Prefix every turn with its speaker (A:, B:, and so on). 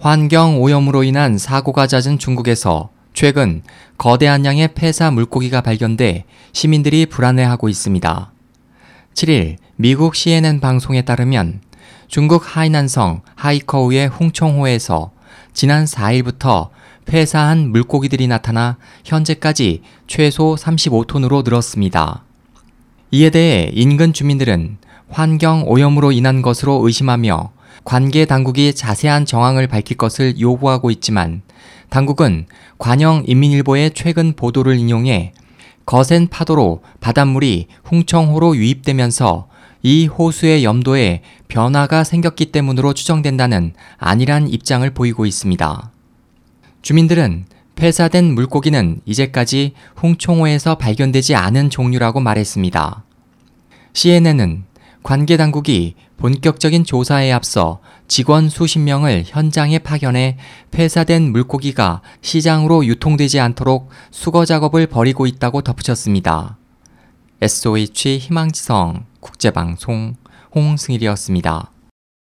A: 환경 오염으로 인한 사고가 잦은 중국에서 최근 거대한 양의 폐사 물고기가 발견돼 시민들이 불안해하고 있습니다. 7일 미국 CNN 방송에 따르면 중국 하이난성 하이커우의 홍청호에서 지난 4일부터 폐사한 물고기들이 나타나 현재까지 최소 35톤으로 늘었습니다. 이에 대해 인근 주민들은 환경 오염으로 인한 것으로 의심하며 관계 당국이 자세한 정황을 밝힐 것을 요구하고 있지만 당국은 관영 인민일보의 최근 보도를 인용해 거센 파도로 바닷물이 홍청호로 유입되면서 이 호수의 염도에 변화가 생겼기 때문으로 추정된다는 안일한 입장을 보이고 있습니다. 주민들은 폐사된 물고기는 이제까지 홍총호에서 발견되지 않은 종류라고 말했습니다. CNN은 관계 당국이 본격적인 조사에 앞서 직원 수십 명을 현장에 파견해 폐사된 물고기가 시장으로 유통되지 않도록 수거 작업을 벌이고 있다고 덧붙였습니다. SOH 희망지성 국제방송 홍승일이었습니다.